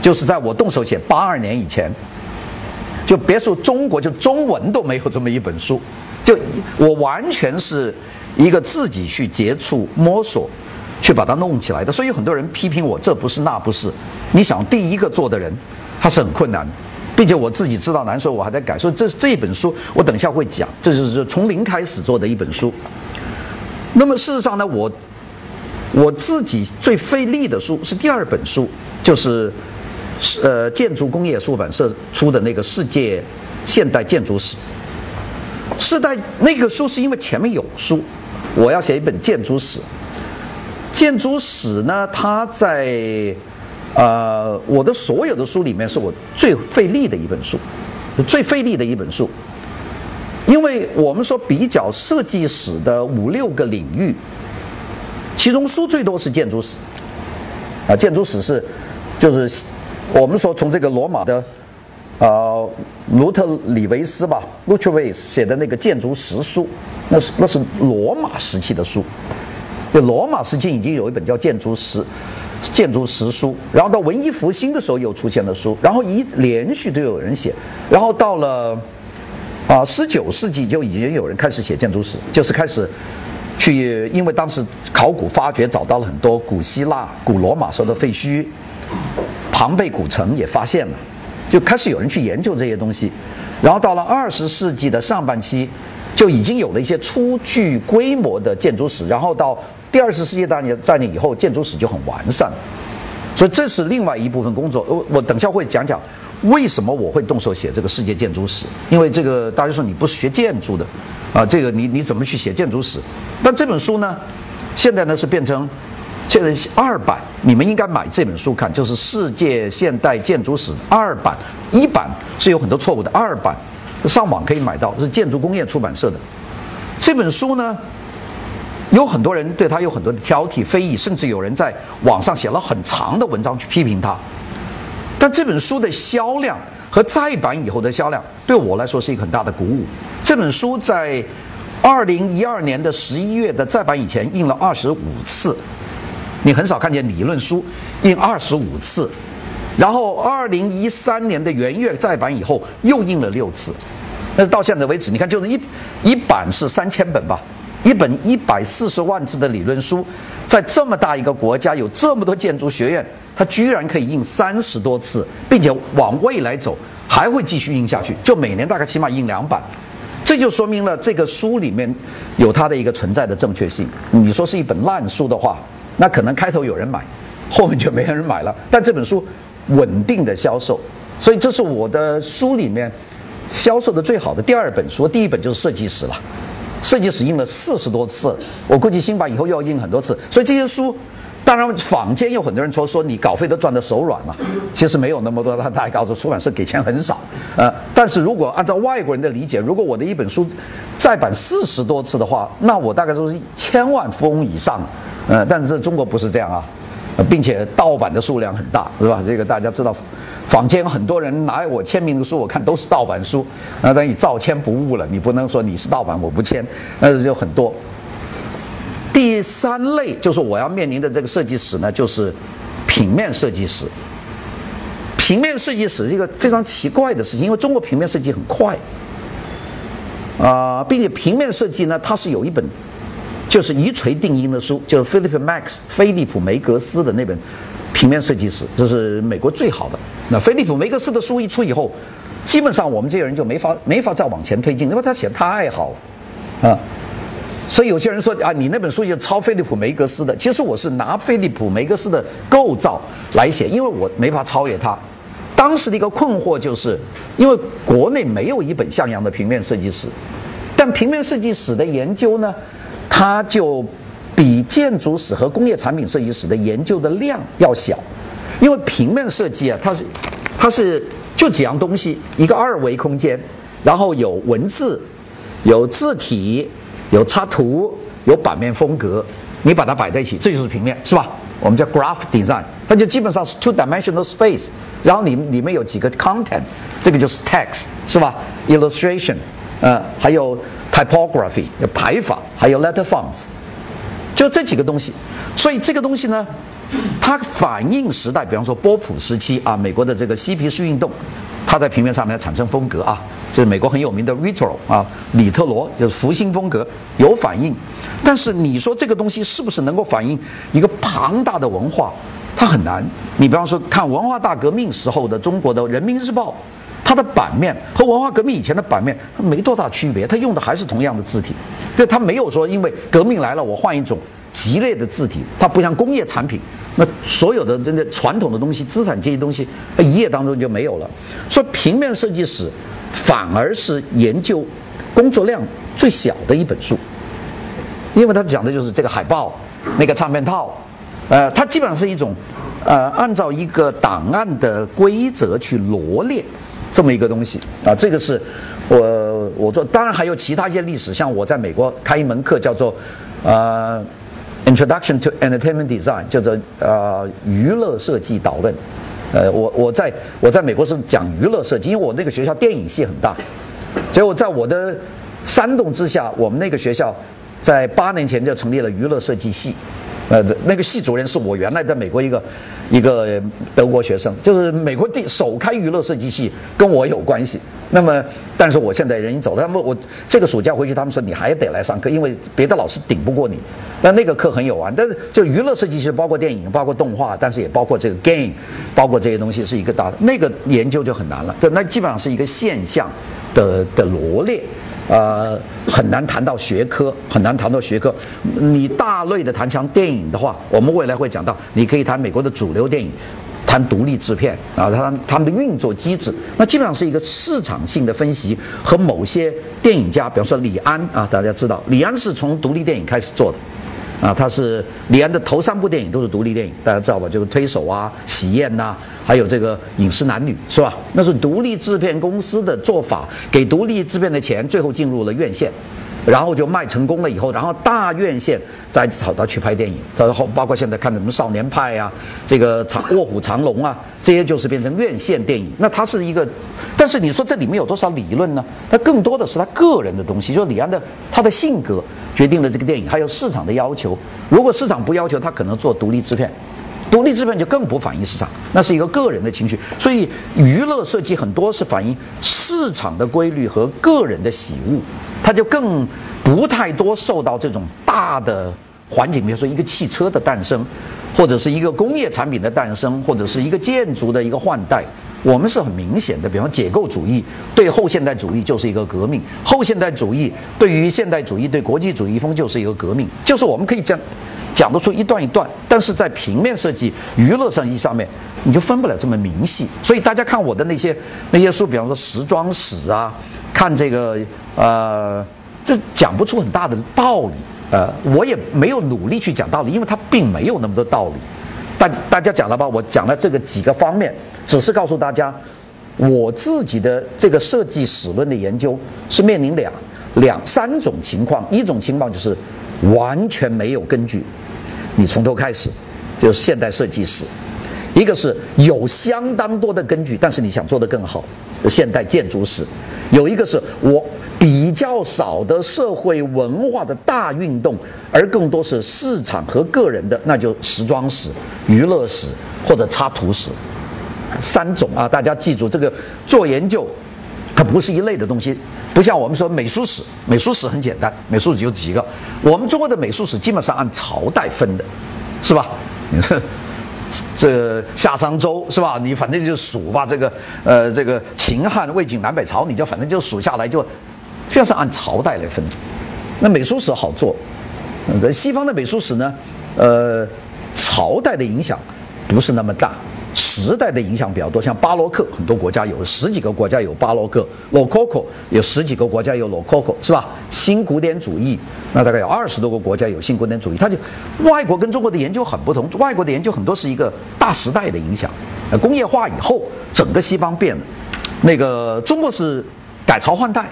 就是在我动手写八二年以前，就别说中国，就中文都没有这么一本书。就我完全是一个自己去接触、摸索，去把它弄起来的。所以很多人批评我这不是那不是。你想第一个做的人，他是很困难，并且我自己知道难，所以我还在改。所以这这一本书，我等一下会讲，这就是从零开始做的一本书。那么事实上呢，我我自己最费力的书是第二本书，就是呃建筑工业出版社出的那个《世界现代建筑史》。世代那个书是因为前面有书，我要写一本建筑史。建筑史呢，它在呃我的所有的书里面是我最费力的一本书，最费力的一本书。因为我们说比较设计史的五六个领域，其中书最多是建筑史。啊，建筑史是就是我们说从这个罗马的。呃，卢特里维斯吧 l u t r v i s 写的那个建筑史书，那是那是罗马时期的书。就罗马时期已经有一本叫建筑史，建筑史书。然后到文艺复兴的时候又出现了书，然后一连续都有人写。然后到了啊，十九世纪就已经有人开始写建筑史，就是开始去，因为当时考古发掘找到了很多古希腊、古罗马时候的废墟，庞贝古城也发现了。就开始有人去研究这些东西，然后到了二十世纪的上半期，就已经有了一些初具规模的建筑史，然后到第二次世界大战以后，建筑史就很完善。所以这是另外一部分工作。我我等下会讲讲为什么我会动手写这个世界建筑史，因为这个大家说你不是学建筑的，啊，这个你你怎么去写建筑史？但这本书呢，现在呢是变成。现在二版，你们应该买这本书看，就是《世界现代建筑史》二版。一版是有很多错误的，二版上网可以买到，是建筑工业出版社的。这本书呢，有很多人对它有很多的挑剔、非议，甚至有人在网上写了很长的文章去批评它。但这本书的销量和再版以后的销量，对我来说是一个很大的鼓舞。这本书在二零一二年的十一月的再版以前印了二十五次。你很少看见理论书印二十五次，然后二零一三年的元月再版以后又印了六次，但是到现在为止，你看就是一一版是三千本吧，一本一百四十万字的理论书，在这么大一个国家有这么多建筑学院，它居然可以印三十多次，并且往未来走还会继续印下去，就每年大概起码印两版，这就说明了这个书里面有它的一个存在的正确性。你说是一本烂书的话。那可能开头有人买，后面就没人买了。但这本书稳定的销售，所以这是我的书里面销售的最好的第二本书。第一本就是设计史了，设计史印了四十多次，我估计新版以后又要印很多次。所以这些书，当然坊间有很多人说说你稿费都赚得手软了，其实没有那么多。他大家告诉出版社给钱很少，呃，但是如果按照外国人的理解，如果我的一本书再版四十多次的话，那我大概都是千万富翁以上。呃，但是中国不是这样啊，并且盗版的数量很大，是吧？这个大家知道，坊间很多人拿我签名的书，我看都是盗版书，那等于照签不误了。你不能说你是盗版，我不签，那就很多。第三类就是我要面临的这个设计史呢，就是平面设计史。平面设计史是一个非常奇怪的事情，因为中国平面设计很快，啊，并且平面设计呢，它是有一本。就是一锤定音的书，就是 Philip Max 菲利普梅格斯的那本平面设计史，这是美国最好的。那菲利普梅格斯的书一出以后，基本上我们这些人就没法没法再往前推进，因为他写的太好了啊。所以有些人说啊，你那本书就抄菲利普梅格斯的，其实我是拿菲利普梅格斯的构造来写，因为我没法超越他。当时的一个困惑就是，因为国内没有一本像样的平面设计史，但平面设计史的研究呢？它就比建筑史和工业产品设计史的研究的量要小，因为平面设计啊，它是它是就几样东西，一个二维空间，然后有文字，有字体，有插图，有版面风格，你把它摆在一起，这就是平面，是吧？我们叫 graph design，它就基本上是 two dimensional space，然后里里面有几个 content，这个就是 text，是吧？illustration，呃，还有。Typography 有排法，还有 letter fonts，就这几个东西。所以这个东西呢，它反映时代，比方说波普时期啊，美国的这个嬉皮士运动，它在平面上面产生风格啊，就是美国很有名的 retro 啊，里特罗就是复兴风格有反应。但是你说这个东西是不是能够反映一个庞大的文化？它很难。你比方说看文化大革命时候的中国的人民日报。它的版面和文化革命以前的版面它没多大区别，它用的还是同样的字体，对，它没有说因为革命来了我换一种激烈的字体，它不像工业产品，那所有的这个传统的东西、资产阶级东西，它一页当中就没有了。所以平面设计史反而是研究工作量最小的一本书，因为它讲的就是这个海报、那个唱片套，呃，它基本上是一种呃按照一个档案的规则去罗列。这么一个东西啊，这个是我我做，当然还有其他一些历史，像我在美国开一门课叫做呃 Introduction to Entertainment Design，叫做呃娱乐设计导论。呃，我我在我在美国是讲娱乐设计，因为我那个学校电影系很大，结果在我的煽动之下，我们那个学校在八年前就成立了娱乐设计系。呃，那个系主任是我原来在美国一个一个德国学生，就是美国第首开娱乐设计系，跟我有关系。那么，但是我现在人已经走了。他们我这个暑假回去，他们说你还得来上课，因为别的老师顶不过你。那那个课很有玩，但是就娱乐设计系包括电影，包括动画，但是也包括这个 game，包括这些东西是一个大的那个研究就很难了。对，那基本上是一个现象的的罗列。呃，很难谈到学科，很难谈到学科。你大类的谈像电影的话，我们未来会讲到，你可以谈美国的主流电影，谈独立制片啊，谈他们的运作机制，那基本上是一个市场性的分析和某些电影家，比方说李安啊，大家知道，李安是从独立电影开始做的。啊，他是李安的头三部电影都是独立电影，大家知道吧？就是《推手》啊，《喜宴》呐，还有这个《饮食男女》，是吧？那是独立制片公司的做法，给独立制片的钱，最后进入了院线。然后就卖成功了以后，然后大院线再找他去拍电影，然后包括现在看的什么《少年派》啊，这个长《卧虎藏龙》啊，这些就是变成院线电影。那他是一个，但是你说这里面有多少理论呢？它更多的是他个人的东西，就是李安的他的性格决定了这个电影，还有市场的要求。如果市场不要求，他可能做独立制片。独立制片就更不反映市场，那是一个个人的情绪。所以娱乐设计很多是反映市场的规律和个人的喜恶，它就更不太多受到这种大的环境，比如说一个汽车的诞生，或者是一个工业产品的诞生，或者是一个建筑的一个换代。我们是很明显的，比方解构主义对后现代主义就是一个革命，后现代主义对于现代主义对国际主义风就是一个革命，就是我们可以讲。讲得出一段一段，但是在平面设计、娱乐设计上面，你就分不了这么明细。所以大家看我的那些那些书，比方说时装史啊，看这个呃，这讲不出很大的道理。呃，我也没有努力去讲道理，因为它并没有那么多道理。大大家讲了吧？我讲了这个几个方面，只是告诉大家，我自己的这个设计史论的研究是面临两两三种情况，一种情况就是完全没有根据。你从头开始，就是现代设计史；一个是有相当多的根据，但是你想做得更好，现代建筑史；有一个是我比较少的社会文化的大运动，而更多是市场和个人的，那就时装史、娱乐史或者插图史。三种啊，大家记住，这个做研究，它不是一类的东西。不像我们说美术史，美术史很简单，美术史就几个。我们中国的美术史基本上按朝代分的，是吧？这夏商周是吧？你反正就数吧，这个呃，这个秦汉魏晋南北朝，你就反正就数下来，就就是按朝代来分。那美术史好做，西方的美术史呢，呃，朝代的影响不是那么大。时代的影响比较多，像巴洛克，很多国家有十几个国家有巴洛克；洛可可有十几个国家有洛可可，是吧？新古典主义，那大概有二十多个国家有新古典主义。它就外国跟中国的研究很不同，外国的研究很多是一个大时代的影响。工业化以后，整个西方变了。那个中国是改朝换代，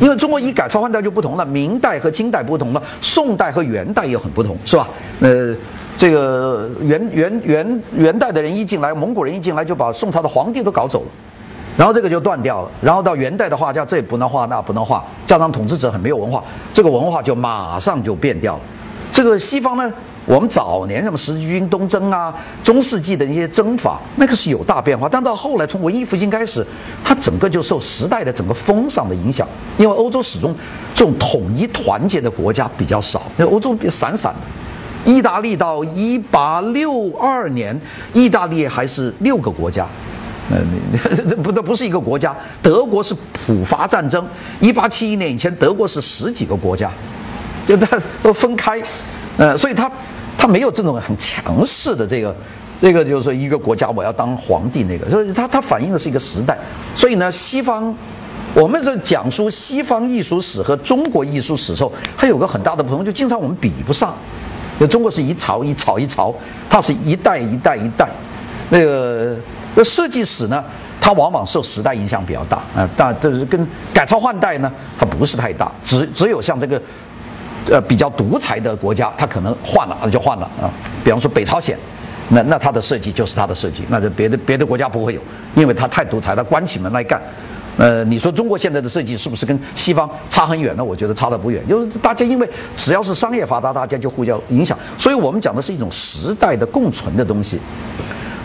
因为中国一改朝换代就不同了，明代和清代不同了，宋代和元代也很不同，是吧？呃。这个元元元元代的人一进来，蒙古人一进来就把宋朝的皇帝都搞走了，然后这个就断掉了。然后到元代的画家，这也不能画，那不能画，加上统治者很没有文化，这个文化就马上就变掉了。这个西方呢，我们早年什么十字军东征啊，中世纪的那些征法，那个是有大变化。但到后来，从文艺复兴开始，它整个就受时代的整个风尚的影响。因为欧洲始终这种统一团结的国家比较少，那欧洲比较散散的。意大利到一八六二年，意大利还是六个国家。呃，这不，这不是一个国家。德国是普法战争，一八七一年以前，德国是十几个国家，就它都分开。呃，所以它它没有这种很强势的这个，这个就是说一个国家我要当皇帝那个，所以它它反映的是一个时代。所以呢，西方我们在讲述西方艺术史和中国艺术史的时候，还有个很大的不同，就经常我们比不上。就中国是一朝一朝一朝，它是一代一代一代，那个。那设计史呢？它往往受时代影响比较大啊，但这是跟改朝换代呢，它不是太大。只只有像这个，呃，比较独裁的国家，它可能换了，那就换了啊。比方说北朝鲜，那那它的设计就是它的设计，那这别的别的国家不会有，因为它太独裁，它关起门来干。呃，你说中国现在的设计是不是跟西方差很远呢？我觉得差得不远，就是大家因为只要是商业发达，大家就互相影响。所以我们讲的是一种时代的共存的东西。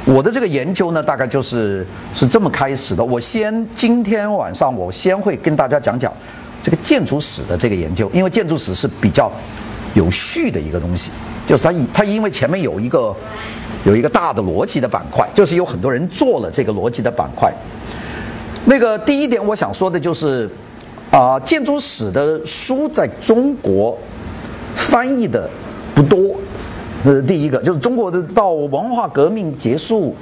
我的这个研究呢，大概就是是这么开始的。我先今天晚上我先会跟大家讲讲这个建筑史的这个研究，因为建筑史是比较有序的一个东西，就是它以它因为前面有一个有一个大的逻辑的板块，就是有很多人做了这个逻辑的板块。那个第一点我想说的就是啊，建筑史的书在中国翻译的不多。这是第一个，就是中国的到文化革命结束，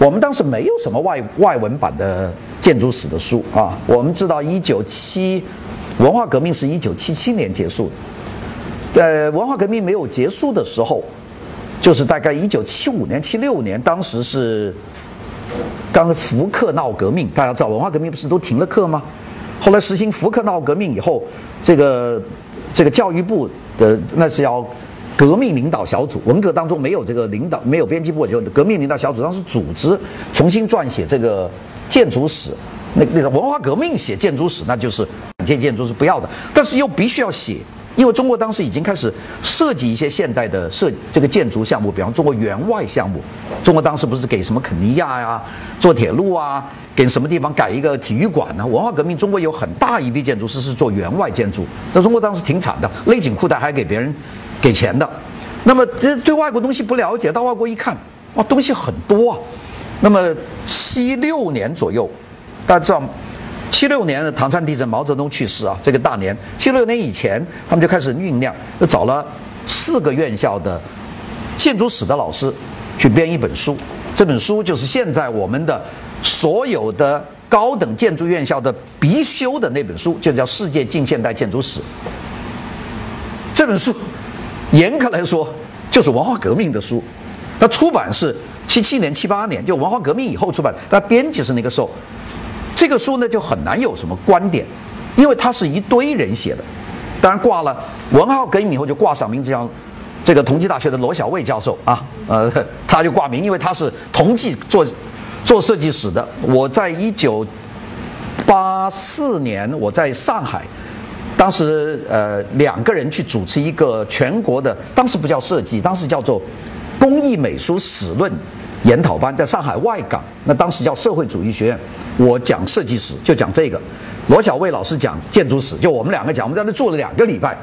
我们当时没有什么外外文版的建筑史的书啊。我们知道，一九七文化革命是一九七七年结束的，在文化革命没有结束的时候，就是大概一九七五年、七六年，当时是刚才福克闹革命，大家知道文化革命不是都停了课吗？后来实行福克闹革命以后，这个这个教育部的那是要。革命领导小组，文革当中没有这个领导，没有编辑部，就革命领导小组当时组织重新撰写这个建筑史。那那个文化革命写建筑史，那就是建建筑是不要的，但是又必须要写，因为中国当时已经开始设计一些现代的设这个建筑项目，比方中国援外项目。中国当时不是给什么肯尼亚呀做铁路啊，给什么地方改一个体育馆呢？文化革命中国有很大一批建筑师是做援外建筑，那中国当时挺惨的，勒紧裤带还给别人。给钱的，那么这对外国东西不了解，到外国一看，哇，东西很多啊。那么七六年左右，大家知道，七六年的唐山地震，毛泽东去世啊，这个大年。七六年以前，他们就开始酝酿，就找了四个院校的建筑史的老师去编一本书。这本书就是现在我们的所有的高等建筑院校的必修的那本书，就叫《世界近现代建筑史》。这本书。严格来说，就是文化革命的书。它出版是七七年、七八年，就文化革命以后出版。它编辑是那个时候，这个书呢就很难有什么观点，因为它是一堆人写的。当然挂了文化革命以后就挂上名字，叫这个同济大学的罗小卫教授啊，呃，他就挂名，因为他是同济做做设计史的。我在一九八四年我在上海。当时，呃，两个人去主持一个全国的，当时不叫设计，当时叫做工艺美术史论研讨班，在上海外港。那当时叫社会主义学院，我讲设计史，就讲这个。罗小卫老师讲建筑史，就我们两个讲，我们在那住了两个礼拜。